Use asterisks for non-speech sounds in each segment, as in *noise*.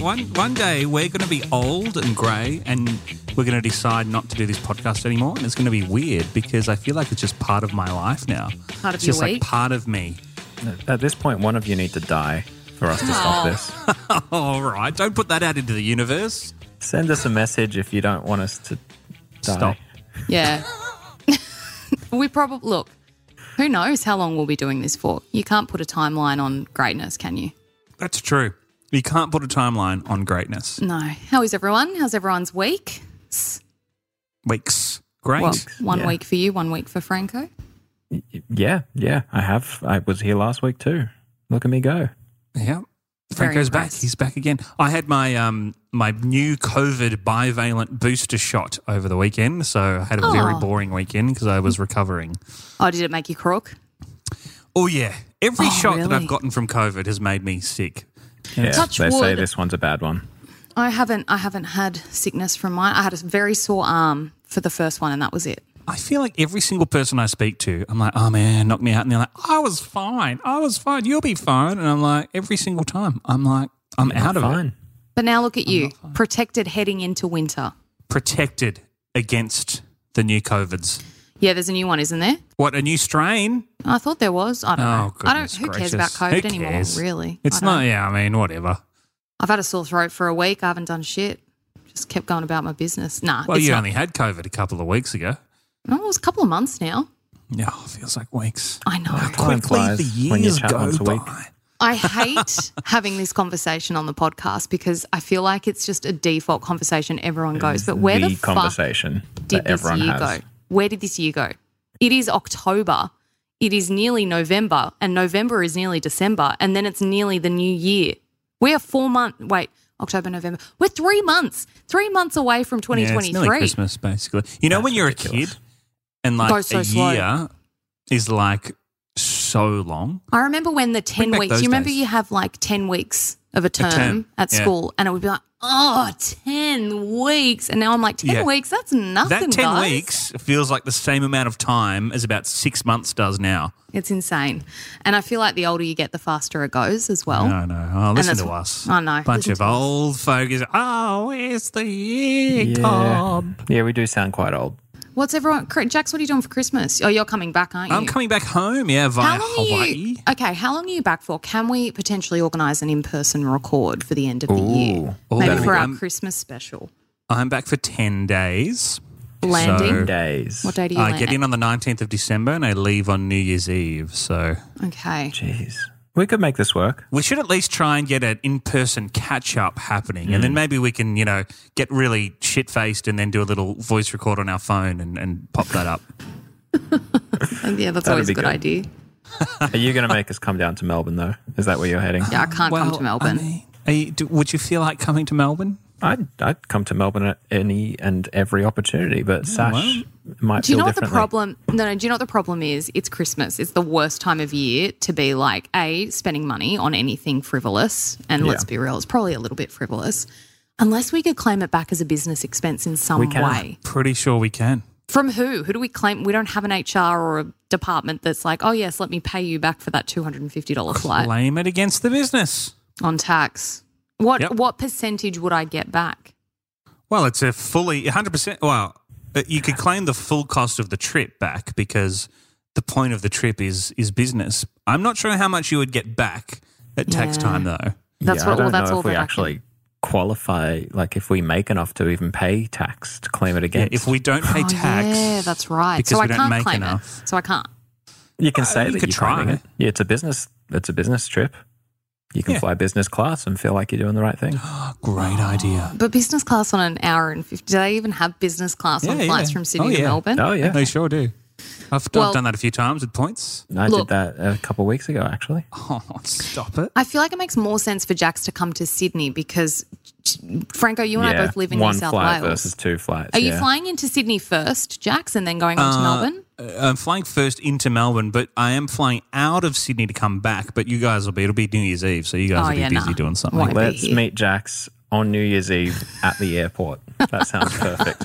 One one day we're going to be old and grey, and we're going to decide not to do this podcast anymore, and it's going to be weird because I feel like it's just part of my life now. Part of it's your just week? like part of me. At this point, one of you need to die for us to stop this. *laughs* All right, don't put that out into the universe. Send us a message if you don't want us to die. Stop. Yeah. *laughs* we probably look. Who knows how long we'll be doing this for? You can't put a timeline on greatness, can you? That's true. You can't put a timeline on greatness. No. How is everyone? How's everyone's week? Weeks. Great. Well, one Yeah. week for you, one week for Franco. Yeah, yeah, I have. I was here last week too. Look at me go. yeah. Very Franco's back. He's back again. I had my um my new COVID bivalent booster shot over the weekend, so I had a very Oh. boring weekend because I was recovering. Oh, did it make you crook? Oh yeah, every Oh, shot that? I've gotten from COVID has made me sick. Yeah, Touch they say this one's a bad one. I haven't. I haven't had sickness from mine. I had a very sore arm for the first one, and that was it. I feel like every single person I speak to, I'm like, oh man, knock me out. And they're like, I was fine. I was fine. You'll be fine. And I'm like, every single time, I'm like, I'm out of Fine. it. But now look at you, protected heading into winter. Protected against the new COVIDs. Yeah, there's a new one, isn't there? What, a new strain? I thought there was. I don't Oh, know. I don't. goodness Who cares about. COVID Who anymore? Really? It's I don't. not, yeah, I mean, whatever. I've had a sore throat for a week. I haven't done shit. Just kept going about my business. Nah, Well, it's you not. only had COVID a couple of weeks ago. Oh, it was a couple of months now. Yeah, oh, it feels like weeks. I know. Time flies the when you years chat go once a week. by. I hate *laughs* having this conversation on the podcast because I feel like it's just a default conversation everyone goes. But where the, the fuck conversation did that this everyone year has. go? Where did this year go? It is October. It is nearly November, and November is nearly December, and then it's nearly the new year. We are four months. Wait, October, November. We're three months. Three months away from Yeah, it's nearly 2023. Christmas, basically. You know, That's when you're ridiculous. a kid and like so a slow. year is like so long. I remember when the 10 back weeks, you remember days. you have like 10 weeks of a term, term, at yeah. school, and it would be like, oh, 10 weeks. And now I'm like, 10 Yeah. weeks? That's nothing. that 10 guys. weeks feels like the same amount of time as about six months does now. It's insane. And I feel like the older you get, the faster it goes as well. No, no. Oh, listen that's- to us. I know. Bunch Listen of to us. old fogies. Oh, where's the year Yeah. come? yeah, we do sound quite old. What's everyone, Cr- Jax, what are you doing for Christmas? Oh, you're coming back, aren't you? I'm coming back home, yeah, via How long Hawaii. are you? Okay, how long are you back for? Can we potentially organise an in-person record for the end of the year? Oh, Maybe for our I'm- Christmas special. I'm back for 10 days. Landing. So- Days. what day do you I land? get in on the 19th of December and I leave on New Year's Eve. So Okay. Jeez. We could make this work. we should at least try and get an in person catch up happening. And then mm. maybe we can, you know, get really shit faced and then do a little voice record on our phone and, and pop that up. *laughs* Yeah, that's That'd always a good, good. idea. Are you going to make us come down to Melbourne though? Is that where you're heading? Yeah, I can't come to I Melbourne. mean, are you- do- would you feel like coming to Melbourne? I'd I'd come to Melbourne at any and every opportunity, but oh, Sash well. might Do you know what the problem? No, no. Do you know what the problem is? It's Christmas. It's the worst time of year to be like a spending money on anything frivolous. And let's be real, it's probably a little bit frivolous. Unless we could claim it back as a business expense in some We can. way. Pretty sure we can. From who? Who do we claim? We don't have an HR or a department that's like, oh yes, let me pay you back for that two hundred and fifty dollar flight Claim it against the business. on tax. What Yep. what percentage would I get back? Well, it's a fully 100%. Well, uh, you could claim the full cost of the trip back because the point of the trip is is business. I'm not sure how much you would get back at tax time, though. That's yeah, what- I don't well, that's know all if we that can- actually qualify. Like if we make enough to even pay tax to claim it Yeah, if we don't pay oh, tax, yeah, that's right. because so we I don't can't make claim enough. it. So I can't. you can Uh, say you that could you're try. claiming it. Yeah, it's a business. It's a business trip. You can Yeah. fly business class and feel like you're doing the right thing. *gasps* great idea. *gasps* But business class on an hour and 50. Do they even have business class on flights yeah. from Sydney Oh, to. Melbourne? Oh yeah, They sure do. I've, Well- I've done that a few times with points. I Look- did that a couple of weeks ago actually. *laughs* Oh, stop it. I feel like it makes more sense for Jax to come to Sydney because, Franco, you and I both live in one New South flight Wales. versus two flights. Are you flying into Sydney first, Jax, and then going on to Uh, Melbourne? uh, I'm flying first into Melbourne, but I am flying out of Sydney to come back. But you guys will be, it'll be New Year's Eve, so you guys Oh, will be yeah, busy nah. doing something. Won't Let's meet Jax on New Year's Eve at the airport. That sounds perfect.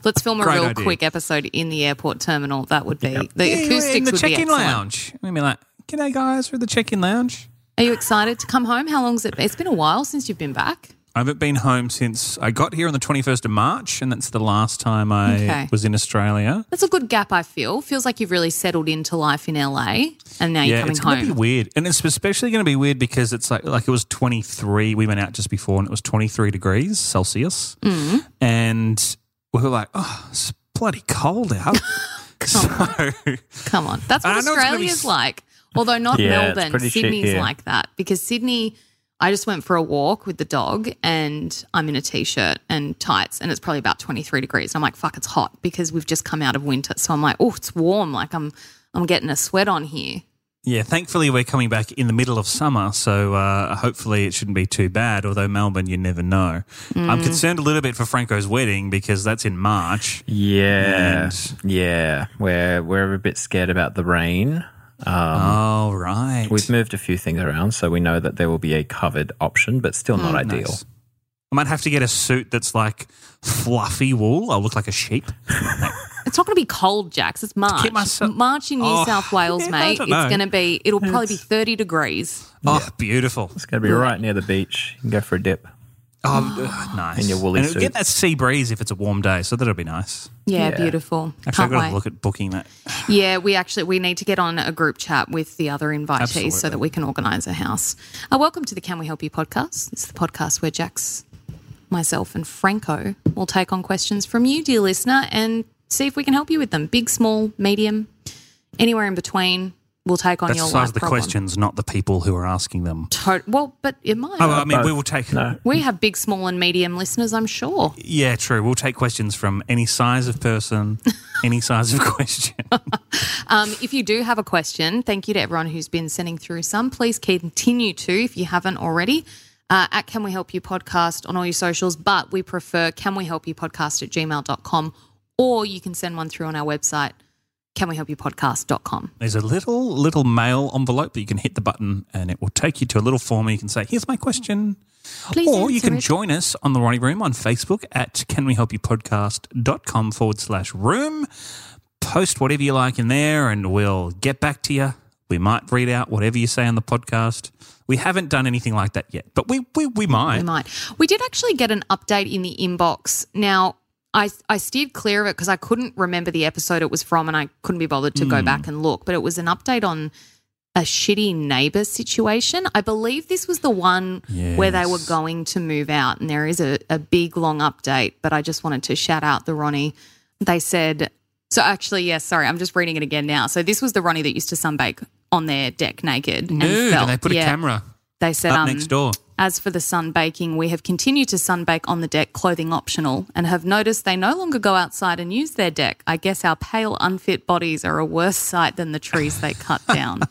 *laughs* Let's film a great real idea. quick episode in the airport terminal. That would be the Yeah, acoustics in the would be check-in excellent. lounge. I mean, like, g'day guys, we're at the check-in lounge. Are you excited to come home? How long's it? It's been a while since you've been back. I haven't been home since I got here on the 21st of March, and that's the last time I Okay. was in Australia. That's a good gap. I feel feels like you've really settled into life in LA, and now you're yeah, coming it's going to be weird, and it's especially going to be weird because it's like like it was 23. We went out just before, and it was 23 degrees Celsius, Mm-hmm. and we were like, "Oh, it's bloody cold out." *laughs* so Come on, that's what I know be Australia's like. Although not Yeah, Melbourne, pretty shit Sydney's like that because Sydney. I just went for a walk with the dog and I'm in a t-shirt and tights and it's probably about 23 degrees. And I'm like, fuck, it's hot because we've just come out of winter. So I'm like, oh, it's warm. Like I'm, I'm getting a sweat on here. yeah, thankfully we're coming back in the middle of summer, so uh, hopefully it shouldn't be too bad. Although Melbourne, you never know. Mm. I'm concerned a little bit for Franco's wedding because that's in March. Yeah, And- yeah. We're we're a bit scared about the rain. Um, oh right, We've moved a few things around, so we know that there will be a covered option, but still not ideal. Nice. I might have to get a suit that's like fluffy wool. I'll look like a sheep. *laughs* It's not going to be cold, Jax. It's March. myself- March in New Oh, South Wales, yeah, mate. It's going to be, it'll probably be 30 degrees. Oh, beautiful. It's going to be right near the beach. You can go for a dip. Oh, ugh, nice. In your woolly and it'll suit. get that sea breeze if it's a warm day, so that'll be nice. Yeah, Yeah. beautiful. Actually, Can't I've got to look at booking that. Yeah, we actually we need to get on a group chat with the other invitees so that we can organise a house. Uh, welcome to the Can We Help You podcast. It's the podcast where Jax, myself, and Franco will take on questions from you, dear listener, and see if we can help you with them. Big, small, medium, anywhere in between. We'll take on That's your the size life of the problem. questions, not the people who are asking them. To- well, but it might. Oh, I mean, we will take. No. we have big, small, and medium listeners, I'm sure. Yeah, true. We'll take questions from any size of person, *laughs* any size of question. *laughs* Um, if you do have a question, thank you to everyone who's been sending through some. Please continue to, if you haven't already, uh, at Can We Help You Podcast on all your socials. But we prefer Can We Help You Podcast at gmail.com or you can send one through on our website, canwehelpyoupodcast.com. There's a little little mail envelope that you can hit the button, and it will take you to a little form, and you can say, "Here's my question." Please or you can it. join us on the Ronnie Room on Facebook at canwehelpyoupodcast.com forward slash room. Post whatever you like in there and we'll get back to you. We might read out whatever you say on the podcast. We haven't done anything like that yet, but we, we, we might. We might. We did actually get an update in the inbox. Now, I, I steered clear of it because I couldn't remember the episode it was from and I couldn't be bothered to Hmm. go back and look. But it was an update on a shitty neighbor situation. I believe this was the one where they were going to move out. And there is a, a big, long update. But I just wanted to shout out the Ronnie. They said, so actually, yes, sorry, I'm just reading it again now. So this was the Ronnie that used to sunbake on their deck naked. Nude, felt- and they put yeah, a camera They said, up um, next door. As for the sunbaking, we have continued to sunbake on the deck, clothing optional, and have noticed they no longer go outside and use their deck. I guess our pale, unfit bodies are a worse sight than the trees they cut down. *laughs*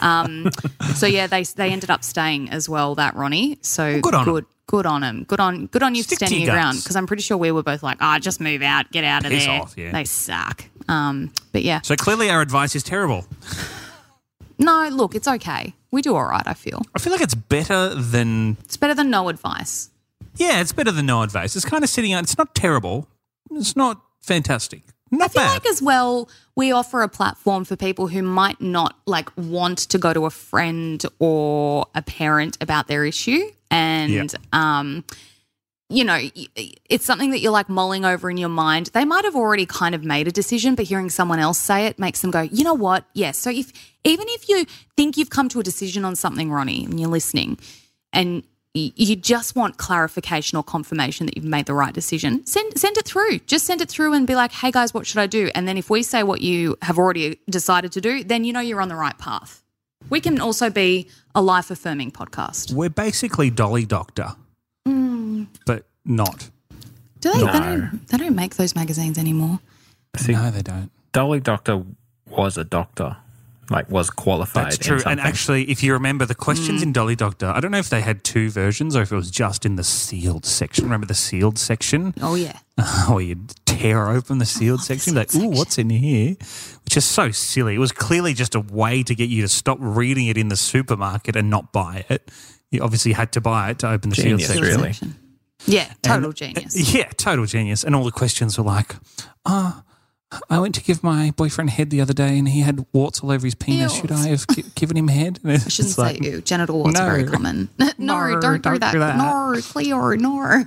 Um, so yeah, they they ended up staying as well. That Ronnie. So good on good, good on them. Good on good on you Stick for standing your ground because I'm pretty sure we were both like, ah, just move out, get out of Piss there. off, yeah. They suck. Um, but yeah, So clearly, our advice is terrible. *laughs* no, look, it's okay. We do all right. I feel I feel like it's better than it's better than no advice. yeah, it's better than no advice. It's kind of sitting out. It's not terrible. It's not fantastic. Not I feel bad. like as well, we offer a platform for people who might not like want to go to a friend or a parent about their issue, and um, you know, it's something that you're like mulling over in your mind. They might have already kind of made a decision, but hearing someone else say it makes them go, you know what? Yes. So if even if you think you've come to a decision on something, Ronnie, and you're listening, and you just want clarification or confirmation that you've made the right decision, send send it through. Just send it through and be like, "Hey guys, what should I do?" And then if we say what you have already decided to do, then you know you're on the right path. We can also be a life affirming podcast. We're basically Dolly Doctor. But not. Do they? They, No. don't, they don't make those magazines anymore. See, no, they don't. Dolly Doctor was a doctor, like was qualified. That's in true. And actually, if you remember the Mm. questions in Dolly Doctor, I don't know if they had two versions or if it was just in the sealed section. Remember the sealed section? Oh yeah. *laughs* where you'd tear open the sealed section, the like, sealed ooh, what's in here? Which is so silly. It was clearly just a way to get you to stop reading it in the supermarket and not buy it. You obviously had to buy it to open the Genius, sealed section. really. Yeah, total And- genius. Yeah, total genius. And all the questions were like, ah, I went to give my boyfriend head the other day and he had warts all over his penis. Ew. Should I have gi- given him head? I shouldn't like, say ew. Genital warts are very common. *laughs* no, No, don't, do that. do that. No, Cleo, no.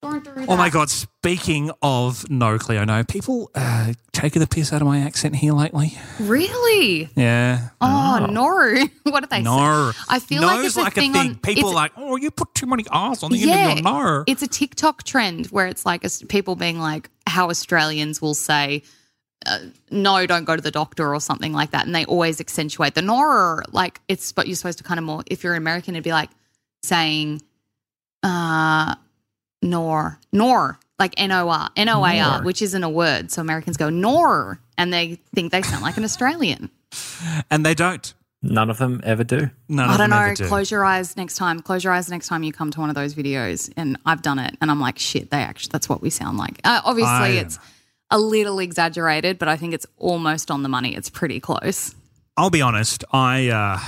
That. Oh my God, speaking of no, Cleo, no, people uh, taking the piss out of my accent here lately. Really? Yeah. Oh, no. *laughs* what did they No. say? I feel No's like it's a like thing, thing. on People it's- are like, oh, you put too many R's on the end of your no. It's a TikTok trend where it's like people being like how Australians will say, uh, "No, don't go to the doctor" or something like that, and they always accentuate the "nor." Like it's, but you're supposed to kind of more. If you're American, it'd be like saying, "Uh, nor, nor." Like N O R, N O A R, Nor. which isn't a word. So Americans go nor, and they think they sound like an Australian. And they don't. None of them ever do. None I don't know. do. Close your eyes next time. Close your eyes next time you come to one of those videos. And I've done it, and I'm like, shit. They actually, that's what we sound like. Uh, obviously, I- it's a little exaggerated, but I think it's almost on the money. It's pretty close. I'll be honest. I, uh,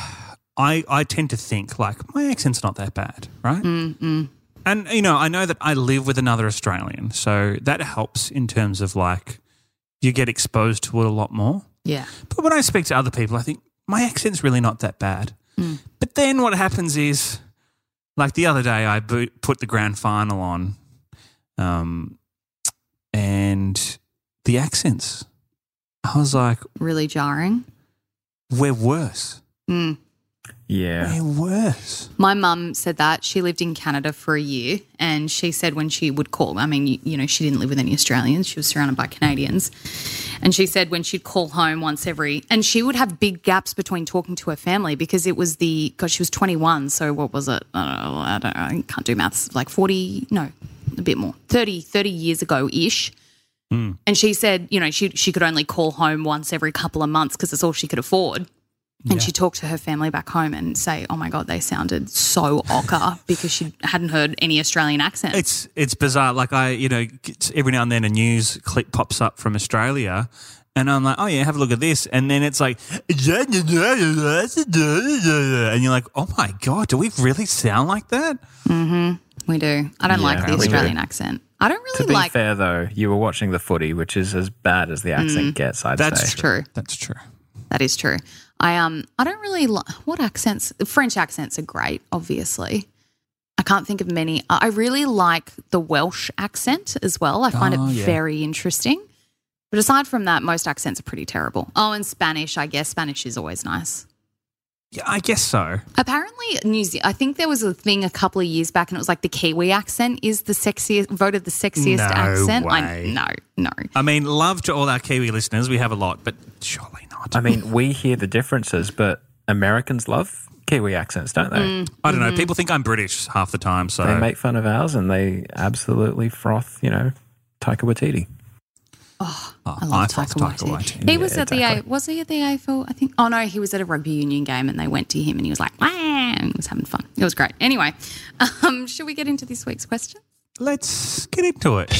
I, I tend to think like my accent's not that bad, right? Mm-mm. And you know, I know that I live with another Australian, so that helps in terms of like you get exposed to it a lot more. Yeah. But when I speak to other people, I think my accent's really not that bad. But then what happens is, like the other day, I put the grand final on, um, and the accents. I was like, Really jarring. we're worse. Mm. Yeah. We're worse. My mum said that. She lived in Canada for a year, and she said when she would call, I mean, you, you know, she didn't live with any Australians, she was surrounded by Canadians. And she said when she'd call home once every, and she would have big gaps between talking to her family because it was the, God, she was 21. So what was it? I don't know. I, don't know, I can't do maths. Like 40, no, a bit more, 30, 30 years ago ish. Hmm. And she said, you know, she, she could only call home once every couple of months because it's all she could afford. And she talked to her family back home and say, "Oh my god, they sounded so ocker *laughs* because she hadn't heard any Australian accent." It's it's bizarre. Like I, you know, every now and then a news clip pops up from Australia, and I'm like, oh yeah, have a look at this, and then it's like, *laughs* and you're like, oh my god, do we really sound like that? Mm-hmm. we do. I don't like the we do. Australian accent. I don't To really be like. fair, though, you were watching the footy, which is as bad as the accent gets. I'd That's say. That's True. That's true. That is true. I um I don't really like what accents. French accents are great, obviously. I can't think of many. I I really like the Welsh accent as well. I find Oh, it yeah. very interesting. But aside from that, most accents are pretty terrible. Oh, and Spanish, I guess Spanish is always nice. Yeah, I guess so. Apparently, New Zealand. I think there was a thing a couple of years back, and it was like the Kiwi accent is the sexiest, voted the sexiest No accent. I way. no, no. I mean, love to all our Kiwi listeners. We have a lot, but surely not. I mean, we hear the differences, but Americans love Kiwi accents, don't they? Mm. I don't know. People think I'm British half the time, so They make fun of ours and they absolutely froth, you know, Taika Waititi. Oh, I love thought Taika Taika Waititi. Waititi. He was Yeah, at the A. Was he at the AFL? I think. Oh no, he was at a rugby union game, and they went to him, and he was like, "Wah," and he was having fun. It was great. Anyway, *laughs* um, should we get into this week's question? Let's get into it.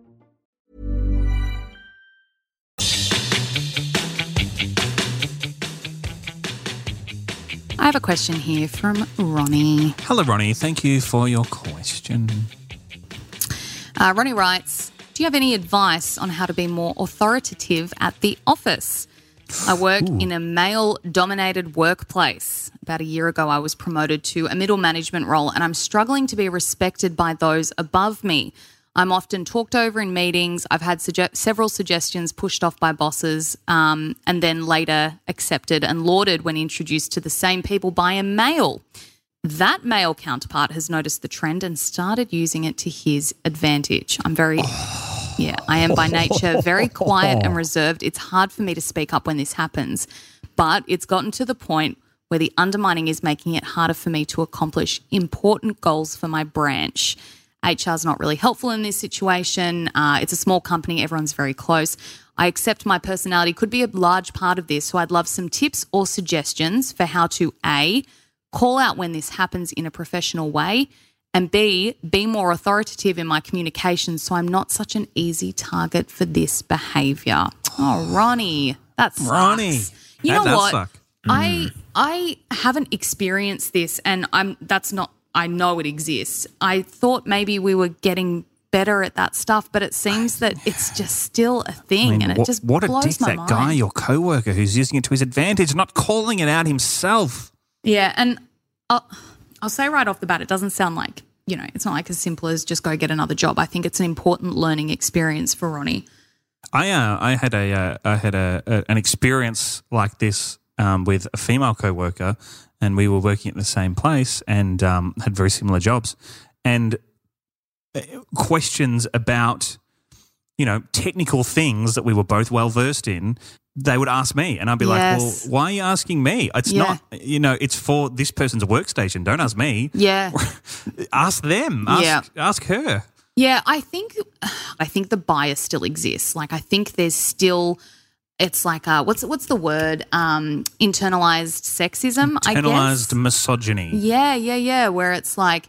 I have a question here from Ronnie. Hello, Ronnie. Thank you for your question. Uh, Ronnie writes, "Do you have any advice on how to be more authoritative at the office?" I work in a male dominated workplace. About a year ago, I was promoted to a middle management role, and I'm struggling to be respected by those above me. I'm often talked over in meetings. I've had suge- several suggestions pushed off by bosses um, and then later accepted and lauded when introduced to the same people by a male. That male counterpart has noticed the trend and started using it to his advantage. I'm very, yeah, I am by nature very quiet and *laughs* reserved. It's hard for me to speak up when this happens, but it's gotten to the point where the undermining is making it harder for me to accomplish important goals for my branch. HR is not really helpful in this situation. Uh, it's a small company, everyone's very close. I accept my personality could be a large part of this, so I'd love some tips or suggestions for how to A, call out when this happens in a professional way, and B, be more authoritative in my communication so I'm not such an easy target for this behavior. *gasps* Oh, Ronnie, that's Ronnie, You that know what? suck. I I haven't experienced this, and I'm that's not. I know it exists. I thought maybe we were getting better at that stuff, but it seems that it's just still a thing, I mean, and it what, just what a blows dick my that mind. guy, your coworker, who's using it to his advantage, not calling it out himself. Yeah, and I'll, I'll say right off the bat, it doesn't sound like you know, it's not like as simple as just go get another job. I think it's an important learning experience for Ronnie. I uh, I had a uh, I had a, a an experience like this um, with a female coworker, and we were working at the same place and um, had very similar jobs, and uh, questions about you know technical things that we were both well versed in. They would ask me, and I'd be Yes. like, "Well, why are you asking me? It's Yeah. not, you know, it's for this person's workstation. Don't ask me. Yeah. *laughs* ask them. Ask, Yeah. ask her." Yeah, I think I think the bias still exists. Like I think there's still it's like uh what's what's the word? Um internalized sexism, I Internalized misogyny, Yeah, yeah, yeah, where it's like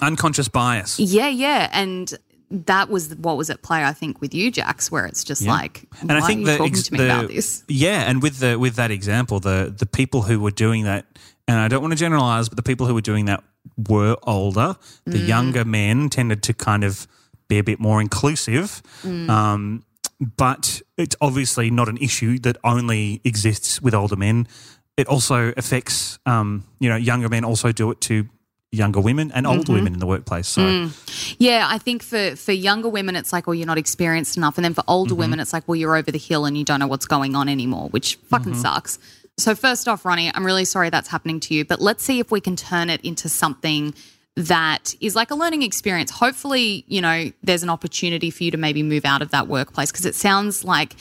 unconscious bias. yeah, yeah, and that was what was at play I think with you Jax where it's just Yeah. like and I think are you the, talking ex- to me the- about this? Yeah, and with the with that example, the the people who were doing that, and I don't want to generalize, but the people who were doing that were older. The Mm. younger men tended to kind of be a bit more inclusive. Mm. Um, but it's obviously not an issue that only exists with older men. It also affects, um, you know, younger men also do it to younger women and older Mm-hmm. women in the workplace. So Mm. Yeah, I think for for younger women, it's like, well, you're not experienced enough, and then for older Mm-hmm. women, it's like, well, you're over the hill and you don't know what's going on anymore, which fucking Mm-hmm. sucks. So first off, Ronnie, I'm really sorry that's happening to you, but let's see if we can turn it into something that is like a learning experience. Hopefully, you know, there's an opportunity for you to maybe move out of that workplace because it sounds like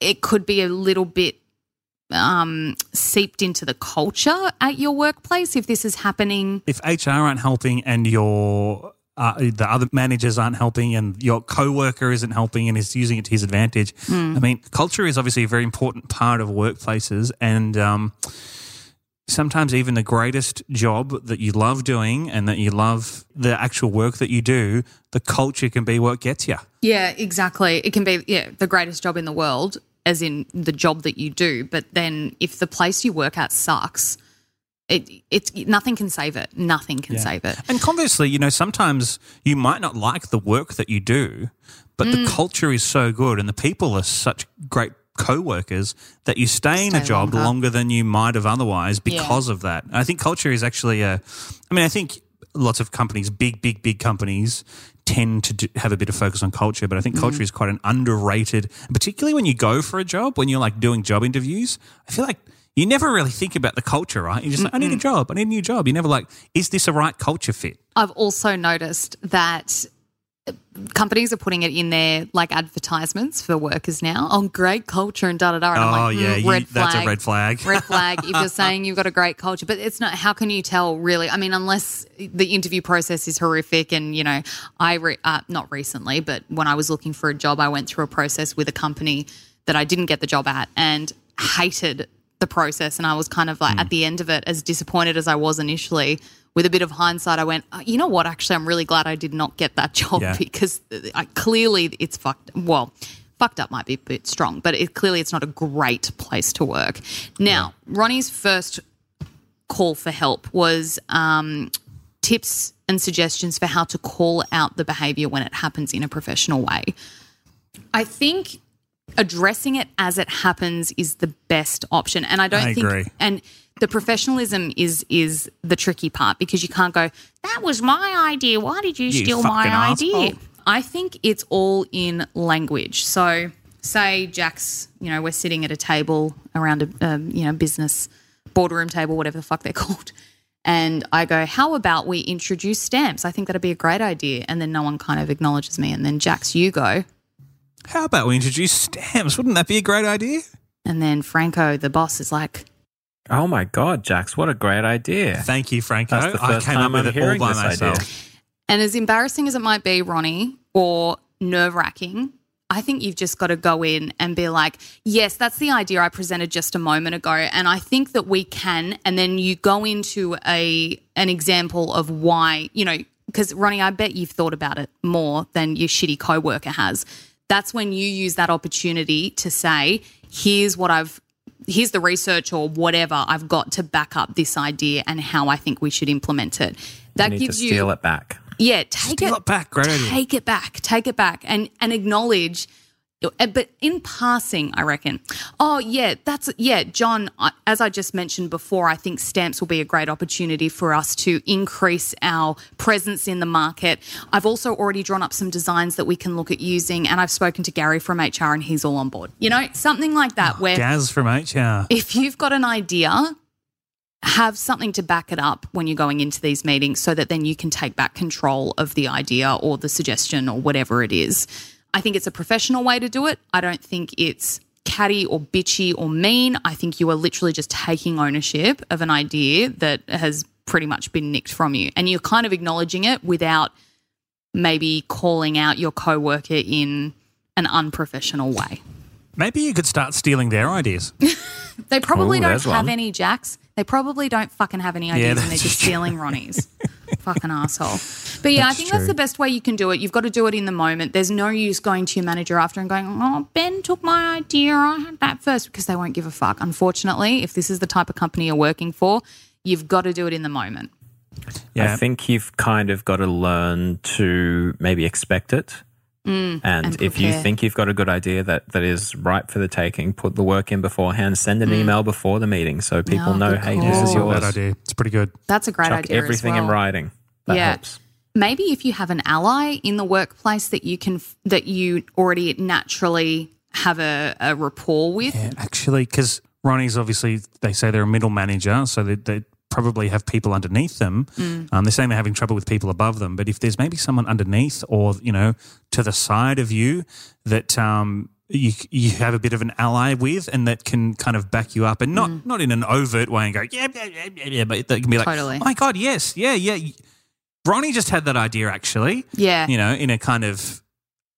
it could be a little bit um, seeped into the culture at your workplace if this is happening. if HR aren't helping and your uh, the other managers aren't helping and your coworker isn't helping and is using it to his advantage, I mean, culture is obviously a very important part of workplaces and. Um, Sometimes even the greatest job that you love doing and that you love the actual work that you do, the culture can be what gets you. Yeah, exactly. It can be yeah the greatest job in the world. as in the job that you do, but then if the place you work at sucks, it it's nothing can save it. Nothing can Yeah. save it. And conversely, you know, sometimes you might not like the work that you do, but Mm. the culture is so good and the people are such great co-workers that you stay in a job longer. longer. than you might have otherwise because of that. I think culture is actually a I mean, I think lots of companies, big big big companies tend to do, have a bit of focus on culture, but I Mm. think culture is quite an underrated, particularly when you go for a job, when you're like doing job interviews. I feel like you never really think about the culture, right? You're just like, I need a job. I need a new job. You're never like, is this a right culture fit? I've also noticed that companies are putting it in their like advertisements for workers now. on great culture and da da da. And I'm Oh, like, yeah, mm, you- red that's a flag. red flag. red *laughs* flag. If you're saying you've got a great culture, but it's not. How can you tell really? I mean, unless the interview process is horrific, and you know, I re, uh, not recently, but when I was looking for a job, I went through a process with a company that I didn't get the job at and hated the process, and I was kind of like at the end of it, as disappointed as I was initially. With a bit of hindsight, I went, "Uh, you know what? Actually, I'm really glad I did not get that *laughs* job Yeah. because I, clearly it's fucked. Well, fucked up might be a bit strong, but it clearly it's not a great place to work. Now, Ronnie's first call for help was um, tips and suggestions for how to call out the behavior when it happens in a professional way. I think addressing it as it happens is the best option, and I don't I think agree. and the professionalism is is the tricky part because you can't go that was my idea. Why did you, You steal my fucking idea? i think it's all in language. So say Jax you know we're sitting at a table around a um, you know business boardroom table whatever the fuck they're *laughs* called and i go how about we introduce stamps? I think that'd be a great idea. And then no one kind of acknowledges me. And then Jax you go How about we introduce stamps? Wouldn't that be a great idea? and then franco the boss is like Oh my God, Jax, what a great idea. Thank you, Franco. That's the I first came up with I'm it all hearing by this myself. idea. And as embarrassing as it might be, Ronnie, or nerve wracking, I think you've just got to go in and be like, yes, that's the idea I presented just a moment ago. And I think that we can. And then you go into a an example of why, you know, because Ronnie, I bet you've thought about it more than your shitty coworker has. That's when you use that opportunity to say, here's what I've here's the research or whatever I've got to back up this idea and how I think we should implement it. That You need to gives you steal it back. yeah, take Steal it, it back. Great idea. Take it back. Take it back, and and acknowledge. Uh, But in passing, I reckon. Oh yeah, that's yeah, John. As I just mentioned before, I think stamps will be a great opportunity for us to increase our presence in the market. I've also already drawn up some designs that we can look at using, and I've spoken to Gary from HR, and he's all on board. You know, something like that, where Gaz from HR. if you've got an idea, have something to back it up when you're going into these meetings so that then you can take back control of the idea or the suggestion or whatever it is. I think it's a professional way to do it. I don't think it's catty or bitchy or mean. I think you are literally just taking ownership of an idea that has pretty much been nicked from you and you're kind of acknowledging it without maybe calling out your coworker in an unprofessional way. Maybe you could start stealing their ideas. *laughs* They probably Ooh, don't have one. any Jax. They probably don't fucking have any ideas *laughs* and they're just stealing Ronnie's. Fucking asshole. But yeah, I think that's the best way you can do it. You've got to do it in the moment. There's no use going to your manager after and going, oh, Ben took my idea. I had that first because they won't give a fuck. Unfortunately, if this is the type of company you're working for, you've got to do it in the moment. Yeah. I think you've kind of got to learn to maybe expect it. And, Mm, and if you think you've got a good idea that, that is ripe for the taking, put the work in beforehand, send Mm. an email before the meeting so people Oh, know, hey, call. this is Not a yours. bad idea. It's pretty good. That's a great Chuck idea. as everything in writing. That Yeah. helps. maybe if you have an ally in the workplace that you can that you already naturally have a, a rapport with Yeah, actually, because Ronnie's obviously, they say they're a middle manager, so they, they probably have people underneath them. Mm. Um, they're saying they're having trouble with people above them. But if there's maybe someone underneath or, you know, to the side of you that um, you, you have a bit of an ally with and that can kind of back you up and not, not in an overt way and go, yeah, yeah, yeah, yeah, yeah, but they can be like, Totally. oh my God, yes, yeah, yeah. Ronnie just had that idea actually, yeah you know, in a kind of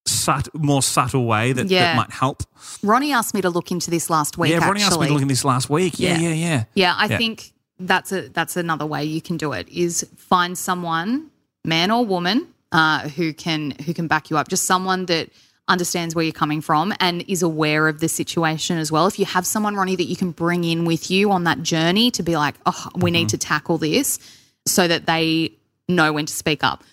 sut- more subtle way that, Yeah. that might help. ronnie asked me to look into this last week yeah, Ronnie actually asked me to look into this last week. Yeah, Yeah. yeah, yeah. Yeah, I Yeah. think that's a that's another way you can do it is find someone, man or woman, uh, who can who can back you up. Just someone that understands where you're coming from and is aware of the situation as well. If you have someone, Ronnie, that you can bring in with you on that journey to be like, oh, we need to tackle this so that they know when to speak up.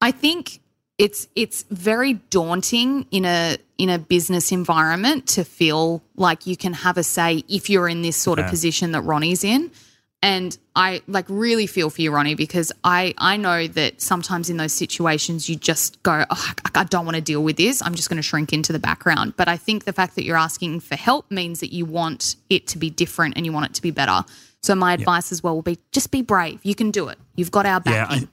I think it's it's very daunting in a in a business environment to feel like you can have a say if you're in this sort of position that Ronnie's in. And I like really feel for you, Ronnie, because I I know that sometimes in those situations you just go, oh, I, I don't want to deal with this. I'm just going to shrink into the background. But I think the fact that you're asking for help means that you want it to be different and you want it to be better. So my advice as well will be just be brave. You can do it. You've got our back. Yeah. I,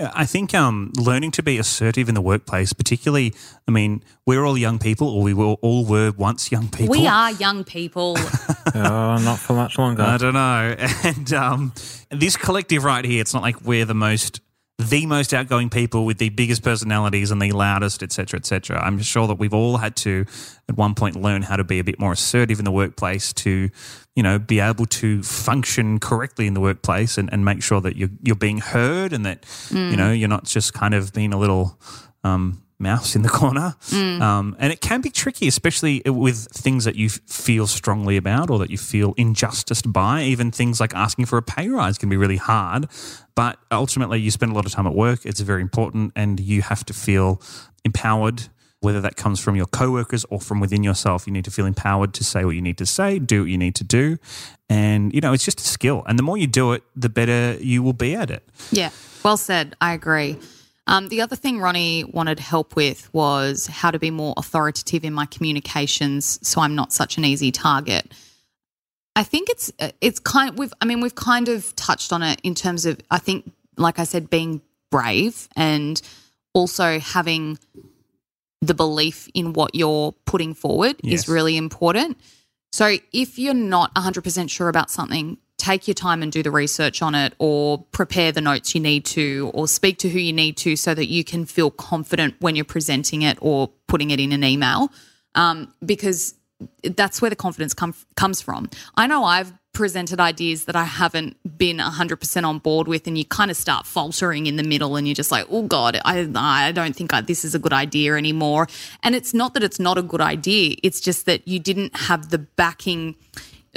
I think um, learning to be assertive in the workplace, particularly, I mean, we're all young people, or we were, all were once young people. we are young people. *laughs* oh, not for much longer. I don't know. *laughs* And um, this collective right here, it's not like we're the most the most outgoing people with the biggest personalities and the loudest, et cetera, et cetera. I'm sure that we've all had to, at one point, learn how to be a bit more assertive in the workplace to, you know, be able to function correctly in the workplace and, and make sure that you're, you're being heard and that, you know, you're not just kind of being a little um, mouse in the *laughs* corner. Um, and it can be tricky, especially with things that you feel strongly about or that you feel injusticed by. Even things like asking for a pay rise can be really hard. But ultimately, you spend a lot of time at work. It's very important, and you have to feel empowered. Whether that comes from your coworkers or from within yourself, you need to feel empowered to say what you need to say, do what you need to do. And, you know, it's just a skill. And the more you do it, the better you will be at it. Yeah, well said. I agree. Um, the other thing Ronnie wanted help with was how to be more authoritative in my communications, so I'm not such an easy target. I think it's it's kind. We've I mean we've kind of touched on it in terms of I think like I said being brave and also having the belief in what you're putting forward Yes. is really important. So if you're not 100% sure about something, take your time and do the research on it or prepare the notes you need to or speak to who you need to so that you can feel confident when you're presenting it or putting it in an email um, because that's where the confidence come, comes from. I know I've presented ideas that I haven't been 100% on board with, and you kind of start faltering in the middle, and you're just like, oh God, I, I don't think I, this is a good idea anymore. And it's not that it's not a good idea, it's just that you didn't have the backing,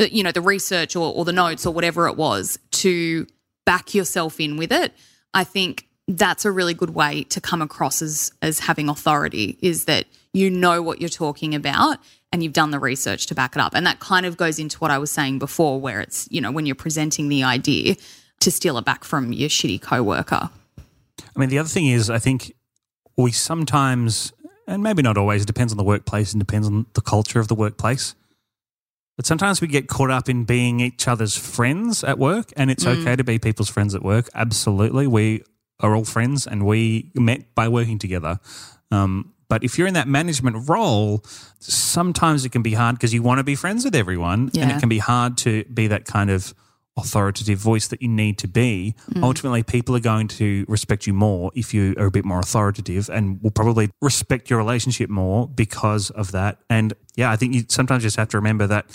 Uh, you know, the research or, or the notes or whatever it was to back yourself in with it. I think that's a really good way to come across as as having authority is that you know what you're talking about and you've done the research to back it up and that kind of goes into what I was saying before where it's you know when you're presenting the idea to steal it back from your shitty coworker I mean, the other thing is, I think we sometimes, and maybe not always, it depends on the workplace and depends on the culture of the workplace. But sometimes we get caught up in being each other's friends at work, and it's okay to be people's friends at work. Absolutely. We are all friends and we met by working together. Um, but if you're in that management role, sometimes it can be hard because you want to be friends with everyone, and it can be hard to be that kind of authoritative voice that you need to be. Mm. Ultimately, people are going to respect you more if you are a bit more authoritative and will probably respect your relationship more because of that. And yeah, I think you sometimes just have to remember that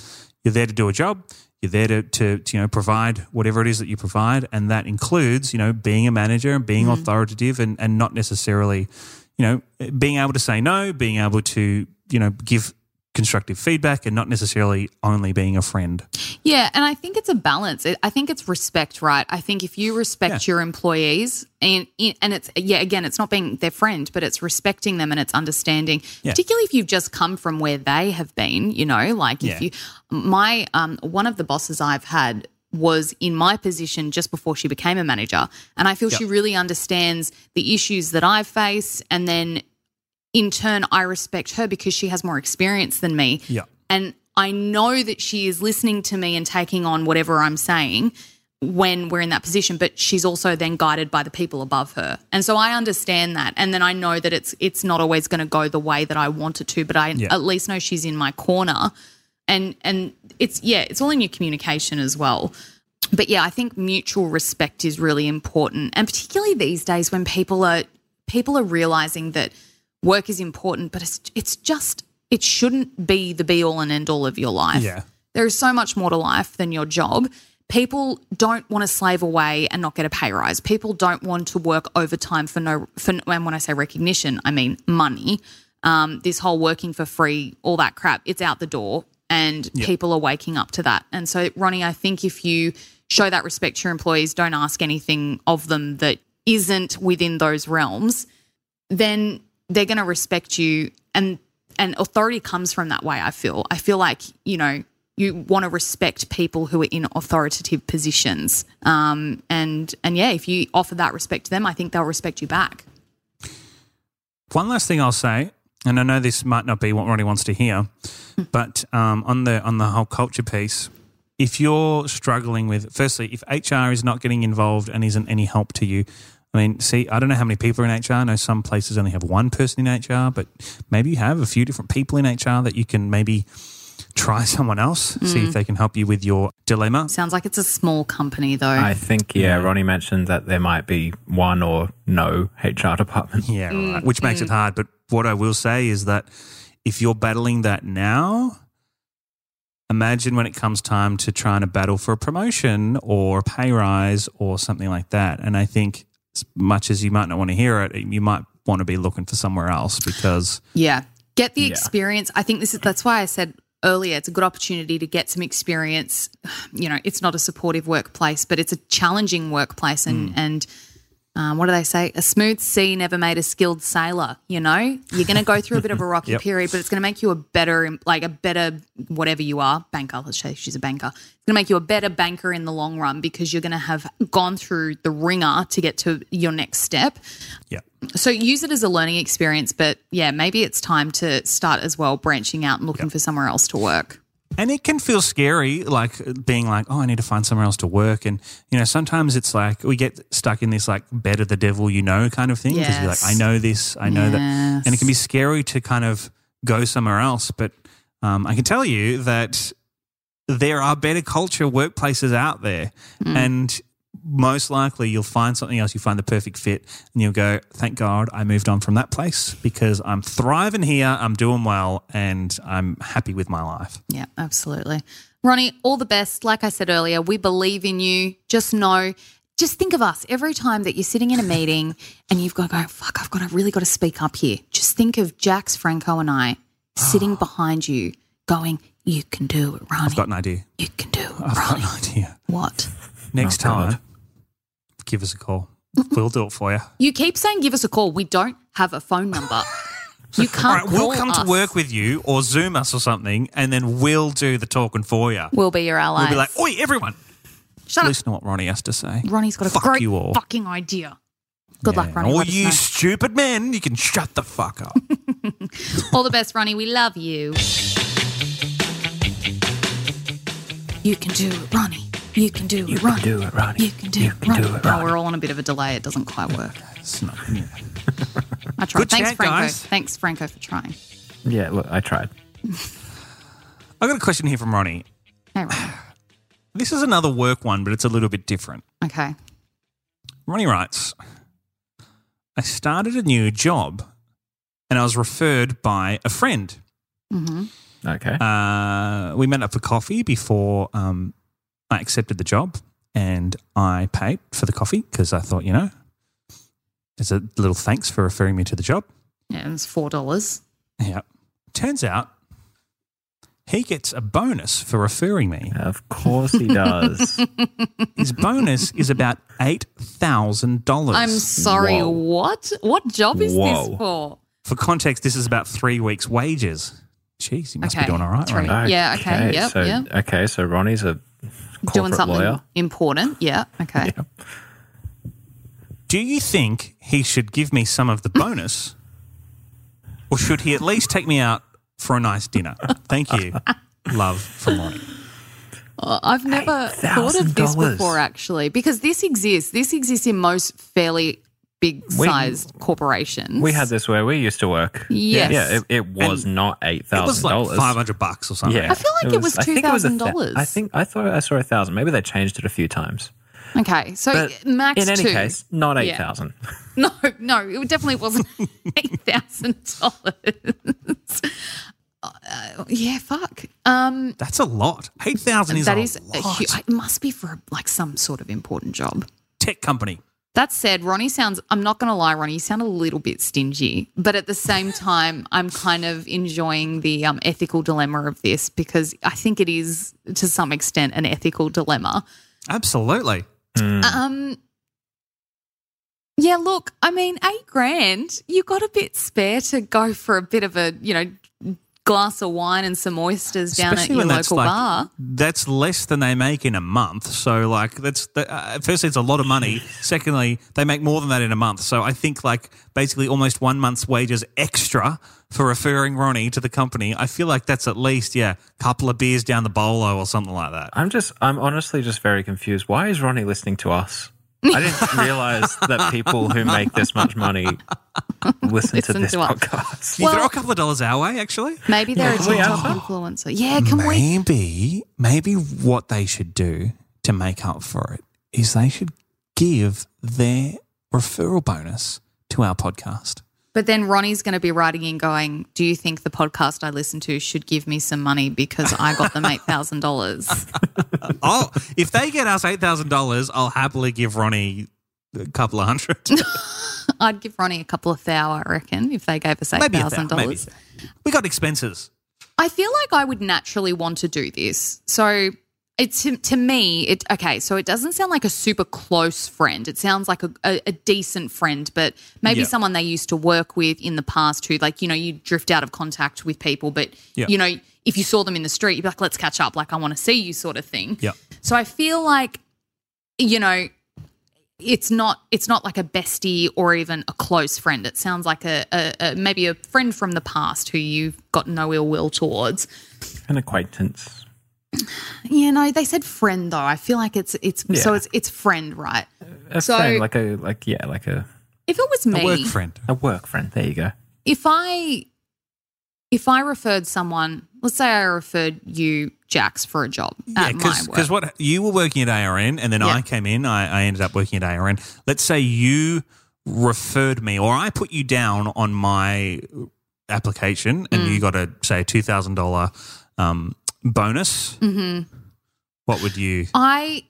you're there to do a job. You're there to, to, to, you know provide whatever it is that you provide, and that includes you know being a manager and being mm. authoritative and, and not necessarily you know being able to say no, being able to you know give constructive feedback, and not necessarily only being a friend. Yeah, and I think it's a balance. I think it's respect, right? I think if you respect Yeah. your employees, and and it's yeah, again, it's not being their friend, but it's respecting them and it's understanding. Yeah. Particularly if you've just come from where they have been, you know, like if Yeah. you, my um, one of the bosses I've had was in my position just before she became a manager, and I feel she really understands the issues that I face, and then in turn, I respect her because she has more experience than me. Yeah. And I know that she is listening to me and taking on whatever I'm saying when we're in that position, but she's also then guided by the people above her. And so I understand that. And then I know that it's it's not always going to go the way that I want it to, but I Yeah. at least know she's in my corner. And and it's yeah, it's all in your communication as well. But yeah, I think mutual respect is really important. And particularly these days when people are people are realizing that work is important, but it's it's just it shouldn't be the be all and end all of your life. Yeah. There is so much more to life than your job. People don't want to slave away and not get a pay rise. People don't want to work overtime for no for and when I say recognition, I mean money. um, this whole working for free, all that crap, it's out the door, and Yeah. people are waking up to that. And so, Ronnie, I think if you show that respect to your employees, don't ask anything of them that isn't within those realms, then they're going to respect you and and authority comes from that way i feel. I feel like you know you want to respect people who are in authoritative positions. Um, and and yeah if you offer that respect to them i think they'll respect you back. One last thing I'll say, and I know this might not be what Ronnie wants to hear, but um, on the on the whole culture piece, if you're struggling with, firstly, if HR is not getting involved and isn't any help to you, I mean, see, I don't know how many people are in HR. I know some places only have one person in HR, but maybe you have a few different people in HR that you can maybe try *laughs* someone else, see if mm. they can help you with your dilemma. sounds like it's a small company though I think, yeah, Ronnie mentioned that there might be one or no HR department. *laughs* Yeah, right. Mm, Which makes it mm. hard. But what I will say is that if you're battling that now, imagine when it comes time to trying to battle for a promotion or a pay rise or something like that. And I think, as much as you might not want to hear it, you might want to be looking for somewhere else because Yeah. Get the Yeah. experience. I think this is that's why I said earlier it's a good opportunity to get some experience. *sighs* You know, it's not a supportive workplace, but it's a challenging workplace and mm. and um, what do they say? A smooth sea never made a skilled sailor. You know, you're going to go through a bit of a rocky *laughs* Yep. period, but it's going to make you a better, like a better, whatever you are, banker. Let's say she's a banker. It's going to make you a better banker in the long run because you're going to have gone through the ringer to get to your next step. yeah. So use it as a learning experience, but yeah, maybe it's time to start as well branching out and looking for somewhere else to work. And it can feel scary, like being like, oh, I need to find somewhere else to work. And, you know, sometimes it's like we get stuck in this like of the devil, you know, kind of thing. Because you're like, I know this, I know that. And it can be scary to kind of go somewhere else. But um, I can tell you that there are better culture workplaces out there. And most likely you'll find something else, you'll find the perfect fit, and you'll go, thank God I moved on from that place because I'm thriving here, I'm doing well, and I'm happy with my life. Yeah, absolutely. Ronnie, all the best. Like I said earlier, we believe in you. Just know, just think of us every time that you're sitting in a meeting *laughs* and you've got to go, fuck, I've got to really got to speak up here. Just think of Jax, Franco, and I sitting *sighs* behind you going, you can do it, Ronnie. I've got an idea. you can do it, I've got Ronnie. an idea. What? Next Oh, God. time, give us a call. We'll do it for you. You keep saying give us a call. We don't have a phone number. *laughs* You can't All right, we'll come us. to work with you or Zoom us or something, and then we'll do the talking for you. We'll be your allies. We'll be like, oi, everyone, Shut up. listen to what Ronnie has to say. Ronnie's got a Fuck great you all. fucking idea. Good Yeah, luck, Ronnie. All you stupid men, you can shut the fuck up. *laughs* All the best, Ronnie. We love you. You can do it, Ronnie. You can do it, You can Ronnie. do it, Ronnie. You can do You it, can Ronnie. do it, Oh, we're all on a bit of a delay. It doesn't quite work. *laughs* It's not, yeah. I tried. Good Thanks, chat, Franco. guys. Thanks, Franco, for trying. Yeah, look, I tried. *laughs* I got a question here from Ronnie. Hey, Ronnie. *sighs* This is another work one, but it's a little bit different. Okay. Ronnie writes, I started a new job and I was referred by a friend. Mm-hmm. Okay. Uh, we met up for coffee before um, I accepted the job and I paid for the coffee because I thought, you know, it's a little thanks for referring me to the job. Yeah, it's four dollars. Yeah. Turns out he gets a bonus for referring me. of course he does. *laughs* His bonus is about $8,000. I'm sorry. Whoa. What? What job is Whoa. this for? For context, this is about three weeks' wages. Jeez, he must Okay, be doing all right, three. Ronnie. Yeah, okay, yep, so, yep. Okay, so Ronnie's a corporate Doing something lawyer. important. Yeah. Okay. *laughs* Yeah. Do you think he should give me some of the *laughs* bonus, or should he at least take me out for a nice dinner? Thank you. *laughs* Love from Ronnie. Uh, I've never thought of this before, actually, because this exists. This exists in most fairly big We- sized corporations. We had this where we used to work. Yes. Yeah, it, it was And not eight It was like dollars. five hundred bucks or something. Yeah, I feel like it was it was $2,000. I think I thought I saw a thousand. Maybe they changed it a few times. Okay, so But max in any two. case, not Yeah. eight thousand. *laughs* No, no, it definitely wasn't *laughs* eight thousand dollars. Uh, yeah, fuck. Um, That's a lot. Eight thousand is that a is a hu- it must be for like some sort of important job. Tech company. That said, Ronnie sounds, I'm not going to lie, Ronnie, you sound a little bit stingy. But at the same time, I'm kind of enjoying the um, ethical dilemma of this because I think it is, to some extent, an ethical dilemma. Absolutely. Um, yeah, look, I mean, eight grand, you got a bit spare to go for a bit of a, you know, glass of wine and some oysters down at your local like, bar. That's less than they make in a month. So, like, that's the, uh, firstly, it's a lot of money. *laughs* Secondly, they make more than that in a month. So, I think like basically almost one month's wages extra for referring Ronnie to the company. I feel like that's at least yeah, a couple of beers down the bolo or something like that. I'm just, I'm honestly just very confused. Why is Ronnie listening to us? *laughs* I didn't realize that people who make this much money listen, to this to podcast. Can you Well- throw a couple of dollars our way, actually? Maybe they're a Can we TikTok ask influencer. Yeah, can we? maybe, maybe what they should do to make up for it is they should give their referral bonus to our podcast. But then Ronnie's going to be writing in going, Do you think the podcast I listen to should give me some money because I got them $8,000? Oh, *laughs* if they get us eight thousand dollars, I'll happily give Ronnie a couple of hundred. *laughs* I'd give Ronnie a couple of thou, I reckon, if they gave us a maybe a $8,000. thou. We got expenses. I feel like I would naturally want to do this. So it's to, to me, it okay. So it doesn't sound like a super close friend. It sounds like a, a, a decent friend, but maybe Yeah. someone they used to work with in the past who, like, you know, you drift out of contact with people, but Yeah. you know, if you saw them in the street, you'd be like, let's catch up. Like, I want to see you, sort of thing. Yeah. So I feel like, you know, it's not it's not like a bestie or even a close friend. It sounds like a, a, a maybe a friend from the past who you've got no ill will towards. An acquaintance. Yeah, no, they said friend though. I feel like it's it's so it's it's friend, right? A So- friend, like a, like, yeah, like a, If it was A me, work friend. a work friend. There you go. if I if I referred someone, let's say I referred you, Jax, for a job Yeah, at my work. because what you were working at ARN and then Yeah. I came in, I, I ended up working at ARN. Let's say you referred me or I put you down on my application and Mm. you got a say two thousand dollar um, bonus. Mhm. What would you? I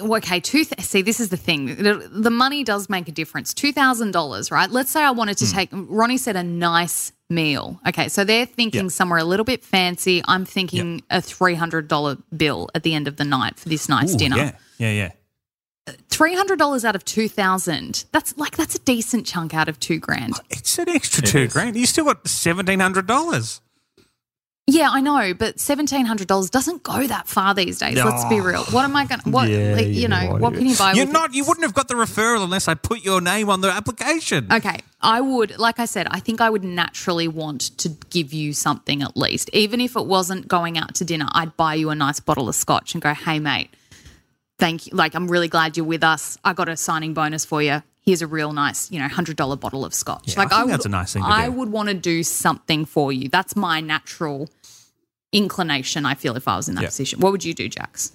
okay. Two. Th- see, this is the thing. The, the money does make a difference. Two thousand dollars, right? Let's say I wanted to take. Ronnie said a nice meal. Okay, so they're thinking Yeah. somewhere a little bit fancy. I'm thinking a three hundred dollar bill at the end of the night for this nice Ooh, dinner. Yeah, yeah, yeah. Three hundred dollars out of two thousand. That's like that's a decent chunk out of two grand. It's an extra It two is. grand. You still got seventeen hundred dollars. Yeah, I know, but seventeen hundred dollars doesn't go that far these days. Let's be real. What am I going? to What Yeah, like, you you're know? right. What can you buy? You're with not. You wouldn't have got the referral unless I put your name on the application. Okay, I would, like I said, I think I would naturally want to give you something at least. Even if it wasn't going out to dinner, I'd buy you a nice bottle of scotch and go, hey, mate, thank you. Like, I'm really glad you're with us. I got a signing bonus for you. Here's a real nice, you know, $100 bottle of scotch. Yeah, I like, think would, that's a nice thing to I do. would want to do something for you. That's my natural inclination, I feel, if I was in that Yeah. position. What would you do, Jax?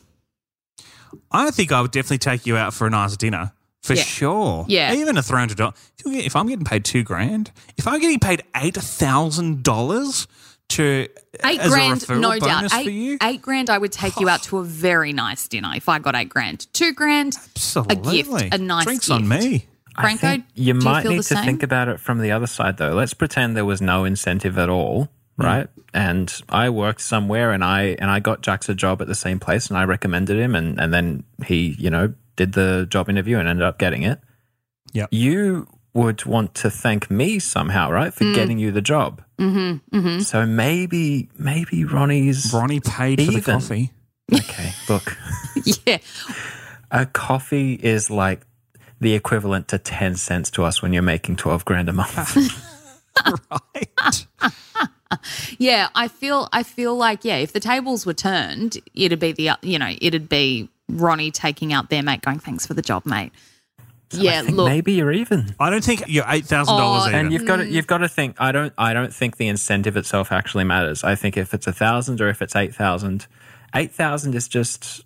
I think I would definitely take you out for a nice dinner for Yeah. sure. Yeah. even a three hundred dollars. If I'm getting paid two grand, if I'm getting paid eight thousand dollars to Eight as grand, a referral no doubt. bonus for Eight, you, eight grand, I would take you out to a very nice dinner if I got eight grand. Two grand, absolutely, a gift, a nice drinks gift. on me. Franco, I think you do you might feel need the to same? think about it from the other side, though. Let's pretend there was no incentive at all, Hmm. right? And I worked somewhere, and I and I got Jax a job at the same place, and I recommended him, and and then he, you know, did the job interview and ended up getting it. Yep. You would want to thank me somehow, right, for Mm. getting you the job. Mm-hmm, mm-hmm. So maybe maybe Ronnie's Ronnie paid for the coffee. okay. Look, *laughs* Yeah. a coffee is like the equivalent to ten cents to us when you're making twelve grand a month. *laughs* right. *laughs* Yeah, I feel I feel like yeah, if the tables were turned, it'd be the you know, it'd be Ronnie taking out their mate going, Thanks for the job, mate. yeah, I think look maybe you're even. I don't think you're eight thousand dollars Oh. And you've got to you've got to think. I don't I don't think the incentive itself actually matters. I think if it's a thousand or if it's eight thousand, eight thousand is just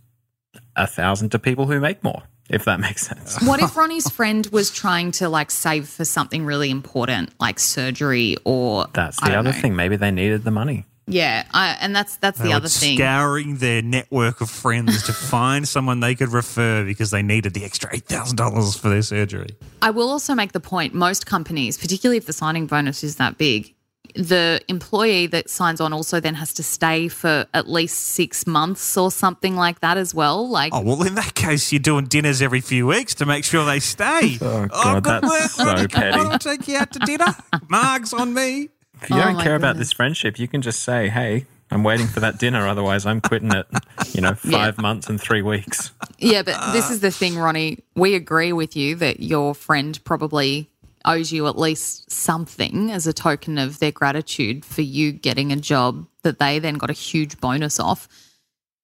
a thousand to people who make more. If that makes sense. *laughs* what if Ronnie's friend was trying to like save for something really important, like surgery or That's I the don't other know. thing. Maybe they needed the money. Yeah, I, and that's that's They the were other thing. Scouring their network of friends to find *laughs* someone they could refer because they needed the extra eight thousand dollars for their surgery. I will also make the point most companies, particularly if the signing bonus is that big, the employee that signs on also then has to stay for at least six months or something like that as well. Like, Oh well, in that case, you're doing dinners every few weeks to make sure they stay. *laughs* Oh, oh, God, good that's work, so Ronnie. Come petty. I'll take you out to dinner. Margs on me. If you Oh don't my care about this friendship, you can just say, "Hey, I'm waiting for that dinner. Otherwise, I'm quitting it." You know, five months and three weeks. yeah, but this is the thing, Ronnie. We agree with you that your friend probably owes you at least something as a token of their gratitude for you getting a job that they then got a huge bonus off.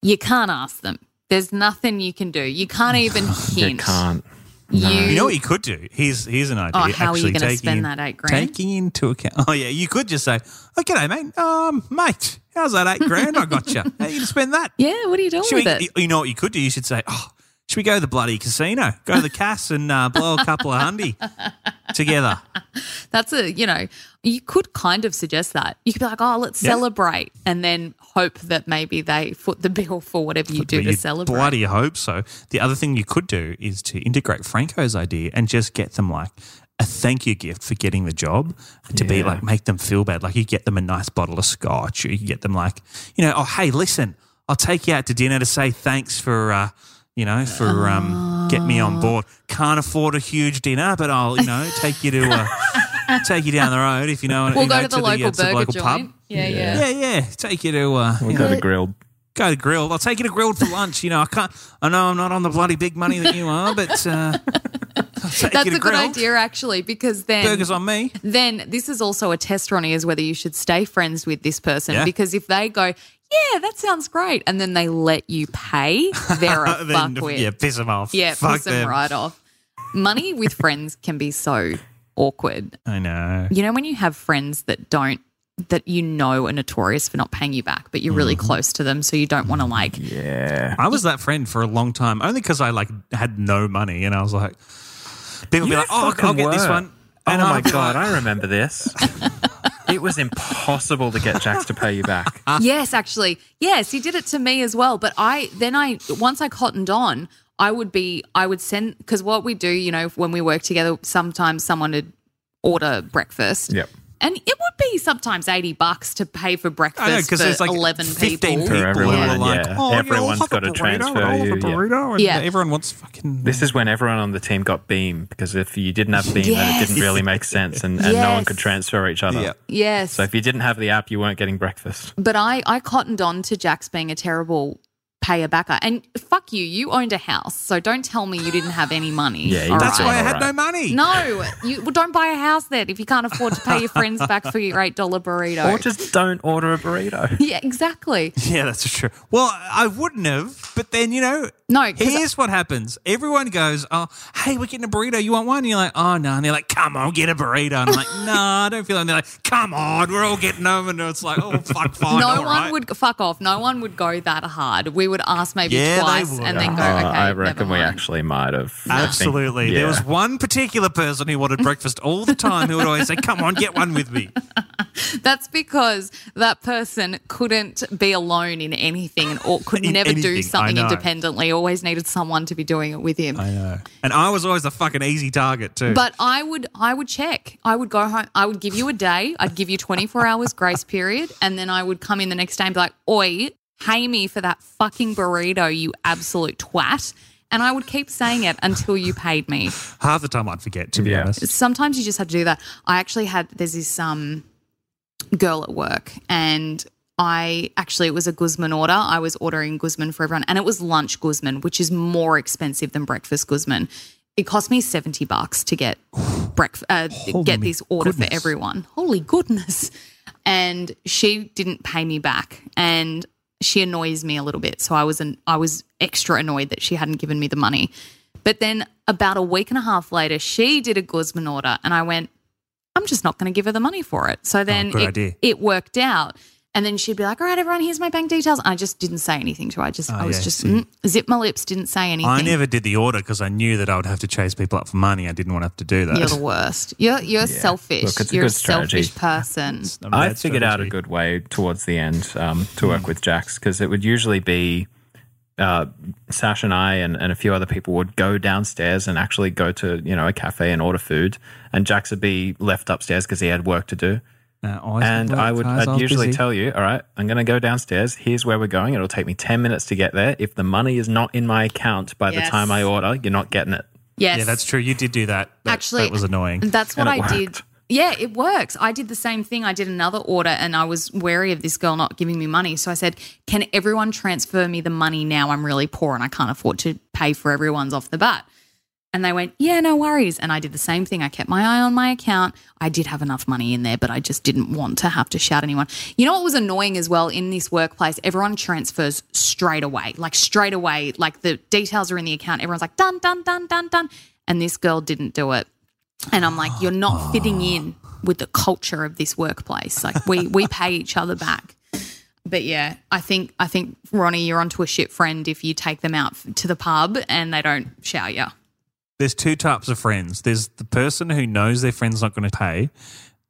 You can't ask them. There's nothing you can do. You can't *sighs* even hint. You can't. You, You know what you could do? Here's here's an idea. Oh, how are you gonna taking spend in- that eight grand? Taking into account. *laughs* Oh yeah, you could just say, "Okay, mate. Um, mate, how's that eight grand I got you? How are you gonna spend that?" *laughs* yeah, what are you doing Should with we, it? you know what you could do? You should say, "Oh, should we go to the bloody casino? Go to the Cass and uh, blow a couple of hundy together." That's a, you know, you could kind of suggest that. You could be like, oh, let's Yeah. celebrate. And then hope that maybe they foot the bill for whatever you do But to celebrate. Bloody hope so. The other thing you could do is to integrate Franco's idea and just get them like a thank you gift for getting the job to be like make them feel bad. Like you get them a nice bottle of scotch, or you get them like, you know, oh hey, listen, I'll take you out to dinner to say thanks for uh you know, for um, get me on board. Can't afford a huge dinner, but I'll, you know, *laughs* take you to uh, take you down the road if you know. We'll you go know, to the local uh, burger local joint. pub. Yeah, yeah. Yeah, yeah. Take you to uh, We you got know, a Grill'd. go to Grill'd. I'll take you to Grill'd for lunch. You know, I can't. I know I'm not on the bloody big money that you are, but uh, I'll take *laughs* That's you to a good idea, actually, because then Burgers on me. then this is also a test, Ronnie, is whether you should stay friends with this person. Yeah. Because if they go, yeah, that sounds great, and then they let you pay, they're a *laughs* Then, fuckwit. *laughs* yeah, piss them off. Yeah, Fuck piss them them. right off. Money with friends can be so awkward. I know. You know when you have friends that don't that you know are notorious for not paying you back, but you're really Mm-hmm. close to them, so you don't want to like. Yeah. I was that friend for a long time, only because I like had no money, and I was like, people be like, "Oh, I'll fucking get this were. one." Oh And my I'll be god, I remember this. it was impossible to get Jax to pay you back. *laughs* yes, actually, yes, he did it to me as well. But I then I once I cottoned on, I would be I would send because what we do, you know, when we work together, sometimes someone would order breakfast. Yep. And it would be sometimes eighty bucks to pay for breakfast know because for there's like eleven 15 people. people, For everyone, who are like, yeah. "Oh, yeah, Everyone's I'll got a to burrito, transfer you, a yeah. burrito," and Yeah. everyone wants fucking. This is when everyone on the team got Beem because if you didn't have Beem, then it didn't really make sense and, and no one could transfer each other. Yeah. Yes. So if you didn't have the app, you weren't getting breakfast. But I, I cottoned on to Jack's being a terrible payer backer. And fuck you, you owned a house. So don't tell me you didn't have any money. *gasps* Yeah, all. That's right? why I had right. no money. No, you well, don't buy a house then if you can't afford to pay your friends *laughs* back for your eight dollar burrito. Or just don't order a burrito. *laughs* yeah, exactly. Yeah, that's true. Well, I wouldn't have, but then you know, no. Here's what happens: everyone goes, "Oh, hey, we're getting a burrito. You want one?" And you're like, "Oh no!" And they're like, "Come on, get a burrito." And I'm like, *laughs* "No, I don't feel." it." And they're like, "Come on, we're all getting them." And it's like, "Oh, fuck, fine." no all one right." would fuck off. No one would go that hard. We would ask maybe Yeah, they twice would. and then go. Uh, Okay, I never reckon we mind." actually might have. I think- Absolutely. There yeah. was one particular person who wanted breakfast all the time who would always say, Come on, get one with me. *laughs* That's because that person couldn't be alone in anything or could In never do anything, I something know. independently. Always needed someone to be doing it with him. I know. And I was always the fucking easy target, too. But I would I would check. I would go home. I would give you a day. I'd give you 24 hours grace period. And then I would come in the next day and be like, oi, pay me for that fucking burrito, you absolute twat. And I would keep saying it until you paid me. half the time I'd forget, to be Yeah. honest. Sometimes you just have to do that. I actually had there's this um girl at work and I actually it was a Guzman order. I was ordering Guzman for everyone and it was lunch Guzman, which is more expensive than breakfast Guzman. It cost me 70 bucks to get *sighs* breakfast uh, get this order goodness. for everyone. Holy goodness. And she didn't pay me back and she annoys me a little bit. So I was an, I was extra annoyed that she hadn't given me the money. But then about a week and a half later, she did a Guzman order and I went, I'm just not going to give her the money for it. So oh, then good it, it worked out. And then she'd be like, "All right, everyone, here's my bank details." And I just didn't say anything to her. I just, Oh, I was yeah, just see. mm, zip my lips, didn't say anything. I never did the order because I knew that I would have to chase people up for money. I didn't want to have to do that. You're the worst. You're you're selfish. Look, it's you're a good strategy. selfish person. I not a I bad figured out a good way towards the end um, to work with Jax because it would usually be uh, Sash and I and, and a few other people would go downstairs and actually go to you know a cafe and order food, and Jax would be left upstairs because he had work to do. Uh, And I would I'd usually busy. tell you, all right, I'm going to go downstairs. Here's where we're going. It'll take me 10 minutes to get there. If the money is not in my account by the time I order, you're not getting it. Yes, Yeah, that's true. You did do that. That- Actually, that was annoying. That's what I it did. Yeah, it works. I did the same thing. I did another order and I was wary of this girl not giving me money. So I said, Can everyone transfer me the money now? I'm really poor and I can't afford to pay for everyone's off the bat. And they went, Yeah, no worries. And I did the same thing. I kept my eye on my account. I did have enough money in there, but I just didn't want to have to shout anyone. You know what was annoying as well in this workplace? Everyone transfers straight away, like straight away. Like the details are in the account. Everyone's like, Done, done, done, done, done. And this girl didn't do it. And I'm like, you're not fitting in with the culture of this workplace. Like we we pay each other back. But yeah, I think I think Ronnie, you're onto a shit friend if you take them out to the pub and they don't shower you. There's two types of friends. There's the person who knows their friend's not going to pay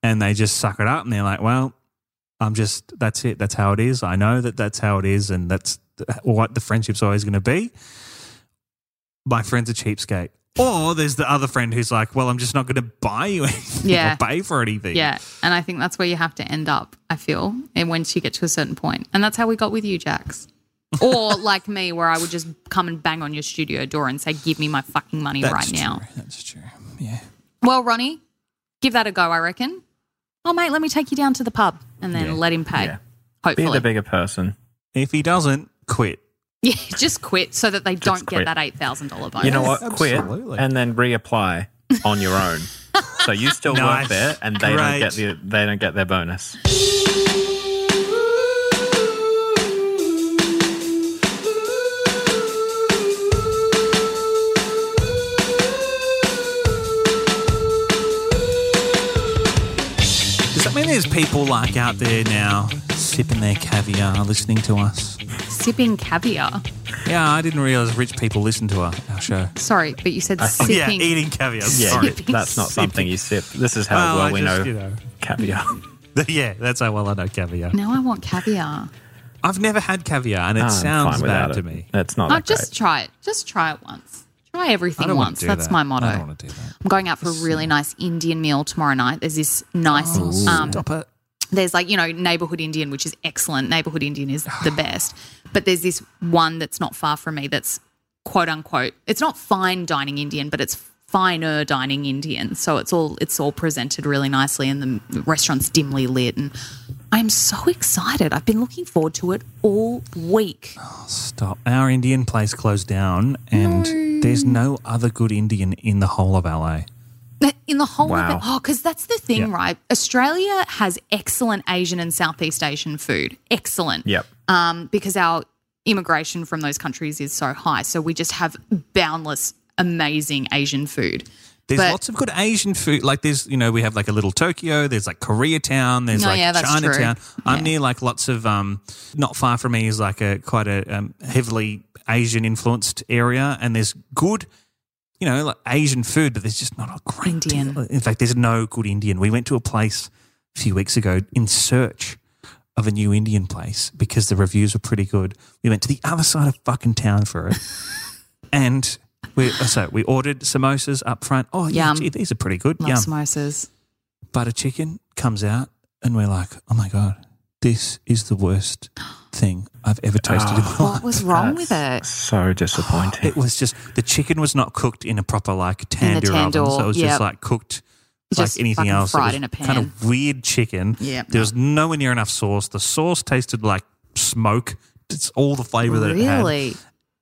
and they just suck it up and they're like, well, I'm just, that's it. That's how it is. I know that that's how it is and that's what the friendship's always going to be. My friend's a cheapskate. Or there's the other friend who's like, well, I'm just not going to buy you *laughs* anything Yeah. or pay for anything. Yeah, and I think that's where you have to end up. I feel, and once you get to a certain point, and that's how we got with you, Jax. Or like me, where I would just come and bang on your studio door and say, "Give me my fucking money That's right true. now." That's true. Yeah. Well, Ronnie, give that a go. I reckon. Oh, mate, let me take you down to the pub and then Yeah. let him pay. Yeah. Be the bigger person. If he doesn't, quit. *laughs* yeah, just quit so that they don't get that eight thousand dollar bonus. You know what? absolutely. Quit and then reapply on your own. *laughs* so you still Nice. work there, and they don't get the they don't get their bonus. There's people like out there now sipping their caviar, listening to us? Sipping caviar. Yeah, I didn't realize rich people listen to our, our show. Sorry, but you said *laughs* Oh, sipping. yeah, eating caviar. Yeah, Sorry. *laughs* that's not something you sip. This is how Well, well, we just, know, you know. caviar. *laughs* yeah, that's how well I know caviar. Now I want caviar. I've never had caviar, and it ah, I'm sounds bad without to it. me. It's not Oh, that just great. try it. Just try it once. Try everything once. That's that. my motto. I don't want to do that. I'm going out for a really nice Indian meal tomorrow night. There's this nice, um, Stop it. there's like, you know, neighborhood Indian, which is excellent. Neighborhood Indian is the *sighs* best. But there's this one that's not far from me that's quote unquote, it's not fine dining Indian, but it's finer dining Indian. So it's all it's all presented really nicely and the restaurant's dimly lit and I'm so excited. I've been looking forward to it all week. Oh, Stop. Our Indian place closed down, and there's no other good Indian in the whole of LA. In the whole Wow. of it. Oh, because that's the thing, Yeah. right? Australia has excellent Asian and Southeast Asian food. Excellent. Yep. Um, because our immigration from those countries is so high. So we just have boundless, amazing Asian food. There's But- lots of good Asian food. Like there's, you know, we have like a little Tokyo. There's like Koreatown. There's Oh, like yeah, that's true. Chinatown. I'm Yeah. near like lots of. um Not far from me is like a quite a um, heavily Asian influenced area, and there's good, you know, like Asian food, but there's just not a great Indian. deal. In fact, there's no good Indian. We went to a place a few weeks ago in search of a new Indian place because the reviews were pretty good. We went to the other side of fucking town for it, *laughs* and. We, uh, so we ordered samosas up front. Oh, yeah, Yum. gee, these are pretty good. Love Yum. samosas. Butter chicken comes out, and we're like, oh my God, this is the worst thing I've ever tasted in my ah, life. What was wrong with it? So disappointing. It was just the chicken was not cooked in a proper like In the tandoor oven, tandoor, so it was yep. just like cooked Just like anything fucking else. It fried was in a Kind of weird chicken. Yeah. There was nowhere near enough sauce. The sauce tasted like smoke. It's all the flavor that it had. Really?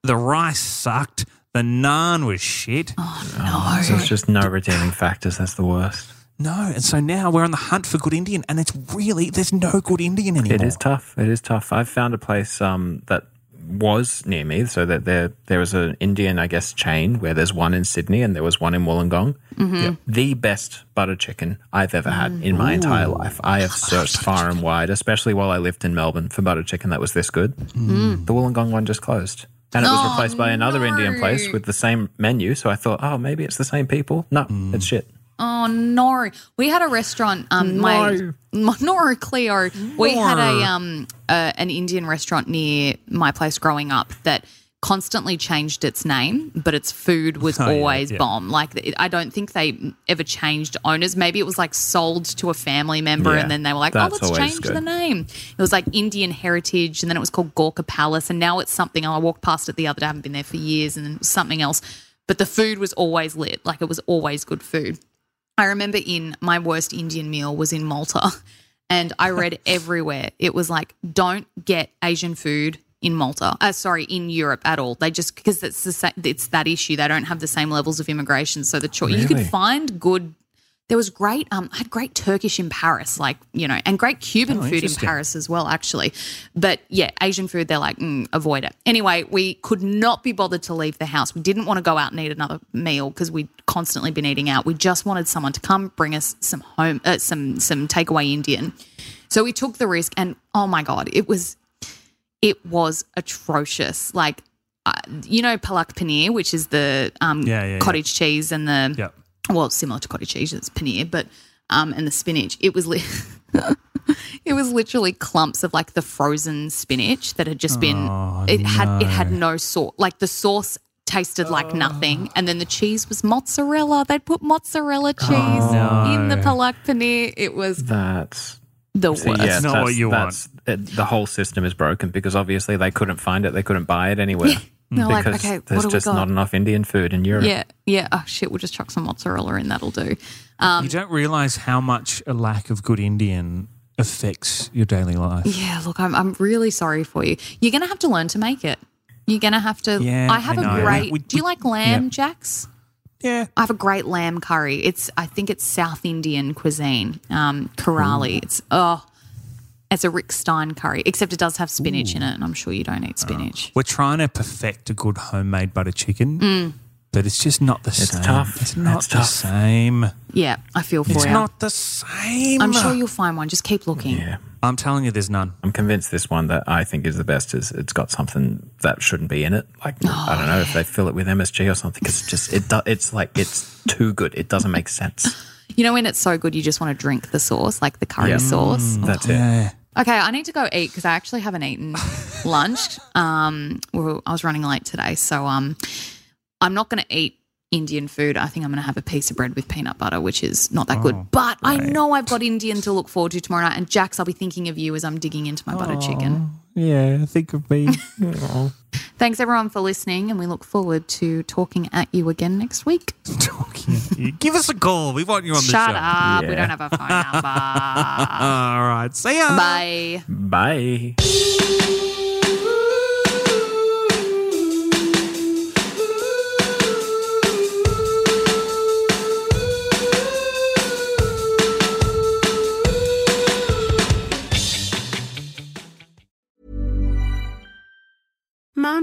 The rice sucked. The naan was shit. Oh, no. So it's just no redeeming factors. That's the worst. No, and so now we're on the hunt for good Indian, and it's really there's no good Indian anymore. It is tough. It is tough. I've found a place um, that was near me. So that there there was an Indian, I guess, chain where there's one in Sydney and there was one in Wollongong. Mm-hmm. The best butter chicken I've ever had in my entire life. I have searched far and wide, especially while I lived in Melbourne, for butter chicken that was this good. Mm. The Wollongong one just closed. And it was Oh, replaced by another Indian place with the same menu. So I thought, oh, maybe it's the same people. No, it's shit. Oh no! We had a restaurant. Um, my no, *laughs* Cleo. We had a um uh, an Indian restaurant near my place growing up that constantly changed its name, but its food was *laughs* Oh, always yeah. bomb. Like I don't think they ever changed owners. Maybe it was like sold to a family member, Yeah, and then they were like, "Oh, let's change good. the name." It was like Indian Heritage, and then it was called Gorka Palace, and now it's something. I walked past it the other day. I haven't been there for years, and then it was something else. But the food was always lit. Like it was always good food. I remember in my worst Indian meal was in Malta, *laughs* and I read everywhere it was like, don't get Asian food in Malta. Uh, sorry, in Europe at all. They just because it's the sa- it's that issue. They don't have the same levels of immigration, so the choice you could find good. There was great. Um, I had great Turkish in Paris, like you know, and great Cuban Oh, food in. Paris as well, actually. But yeah, Asian food, they're like, mm, avoid it. Anyway, we could not be bothered to leave the house. We didn't want to go out and eat another meal because we'd constantly been eating out. We just wanted someone to come bring us some home, uh, some some takeaway Indian. So we took the risk, and oh my god, it was it was atrocious. Like. Uh, you know palak paneer, which is the um, Yeah, yeah, yeah. cottage cheese and the Yep. well, similar to cottage cheese, it's paneer, but um, and the spinach. It was li- *laughs* it was literally clumps of like the frozen spinach that had just been. Oh, it had it had no sauce. Like the sauce tasted Oh. like nothing, and then the cheese was mozzarella. They'd put mozzarella cheese Oh, in the palak paneer. It was That's the See, worst. yeah, That's not what you that's- it- the whole system is broken because obviously they couldn't find it. They couldn't buy it anywhere. They're like, because okay, there's just not enough Indian food in Europe. Yeah, yeah. Oh shit, we'll just chuck some mozzarella in. That'll do. Um, you don't realize how much a lack of good Indian affects your daily life. Yeah, look, I'm I'm really sorry for you. You're gonna have to learn to make it. You're gonna have to. Yeah, I have I know. a great. We- do you like lamb, yeah. Jax? Yeah. I have a great lamb curry. It's I think it's South Indian cuisine. Um, Karali. It's oh, it's a Rick Stein curry, except it does have spinach in it, and I'm sure you don't eat spinach. We're trying to perfect a good homemade butter chicken, Mm. but it's just not the It's same. tough. It's not It's the tough. same. Yeah, I feel for It's you. not the same. I'm sure you'll find one. Just keep looking. Yeah. I'm telling you, there's none. I'm convinced this one that I think is the best is it's got something that shouldn't be in it. Like Oh, I don't know if they fill it with MSG or something. It's just it. Do, it's like it's too good. It doesn't make sense. You know when it's so good, you just want to drink the sauce, like the curry Yeah. sauce. That's it. Yeah. Okay, I need to go eat because I actually haven't eaten *laughs* lunch. Um, well, I was running late today, so um, I'm not going to eat Indian food. I think I'm going to have a piece of bread with peanut butter, which is not that Oh, good. But I know I've got Indian to look forward to tomorrow night. And Jax, I'll be thinking of you as I'm digging into my butter chicken. Yeah, think of me. *laughs* Thanks everyone for listening, and we look forward to talking at you again next week. *laughs* Talking at you. Give us a call. We want you on the show. Shut show. up, we don't have a phone number. *laughs* All right. See ya. Bye. Bye.